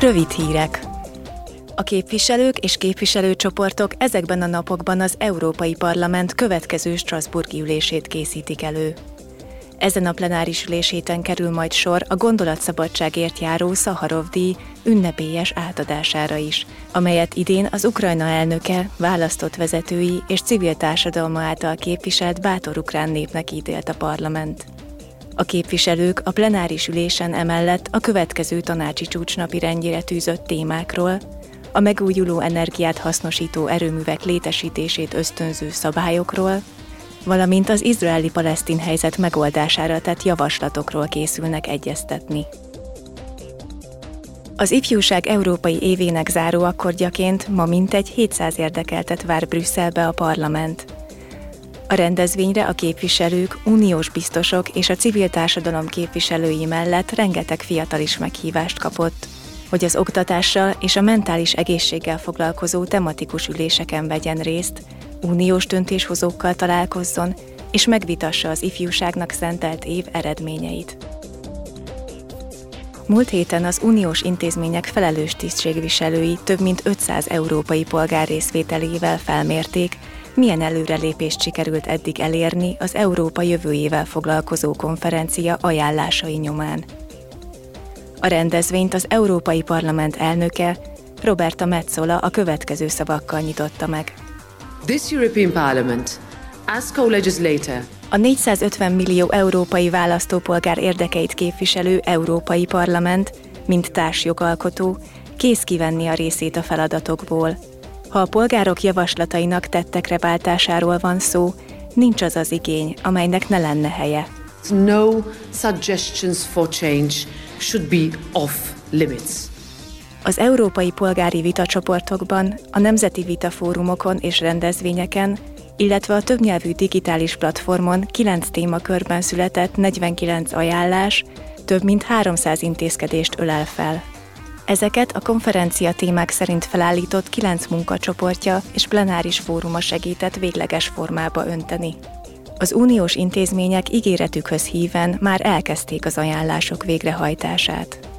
Rövid hírek. A képviselők és képviselőcsoportok ezekben a napokban az Európai Parlament következő Strasburgi ülését készítik elő. Ezen a plenáris üléséten kerül majd sor a gondolatszabadságért járó Szaharov díj ünnepélyes átadására is, amelyet idén az Ukrajna elnöke, választott vezetői és civil társadalma által képviselt bátor ukrán népnek ítélt a parlament. A képviselők a plenáris ülésen emellett a következő tanácsi csúcs rendjére tűzött témákról, a megújuló energiát hasznosító erőművek létesítését ösztönző szabályokról, valamint az izraeli-palesztin helyzet megoldására tett javaslatokról készülnek egyeztetni. Az ifjúság európai évének záró akkordjaként ma mintegy 700 érdekeltet vár Brüsszelbe a parlament. A rendezvényre a képviselők, uniós biztosok és a civil társadalom képviselői mellett rengeteg fiatal is meghívást kapott, hogy az oktatással és a mentális egészséggel foglalkozó tematikus üléseken vegyen részt, uniós döntéshozókkal találkozzon és megvitassa az ifjúságnak szentelt év eredményeit. Múlt héten az uniós intézmények felelős tisztségviselői több mint 500 európai polgár részvételével felmérték, milyen előrelépést sikerült eddig elérni az Európa jövőjével foglalkozó konferencia ajánlásai nyomán. A rendezvényt az Európai Parlament elnöke, Roberta Metzola a következő szavakkal nyitotta meg. This European Parliament, as co-legislator, a 450 millió európai választópolgár érdekeit képviselő Európai Parlament, mint társjogalkotó, kész kivenni a részét a feladatokból. Ha a polgárok javaslatainak tettekre váltásáról van szó, nincs az az igény, amelynek ne lenne helye. No suggestions for change should be off limits. Az európai polgári vitacsoportokban, a nemzeti vitafórumokon és rendezvényeken illetve a többnyelvű digitális platformon 9 témakörben született 49 ajánlás, több mint 300 intézkedést ölel fel. Ezeket a konferencia témák szerint felállított 9 munkacsoportja és plenáris fóruma segített végleges formába önteni. Az uniós intézmények ígéretükhöz híven már elkezdték az ajánlások végrehajtását.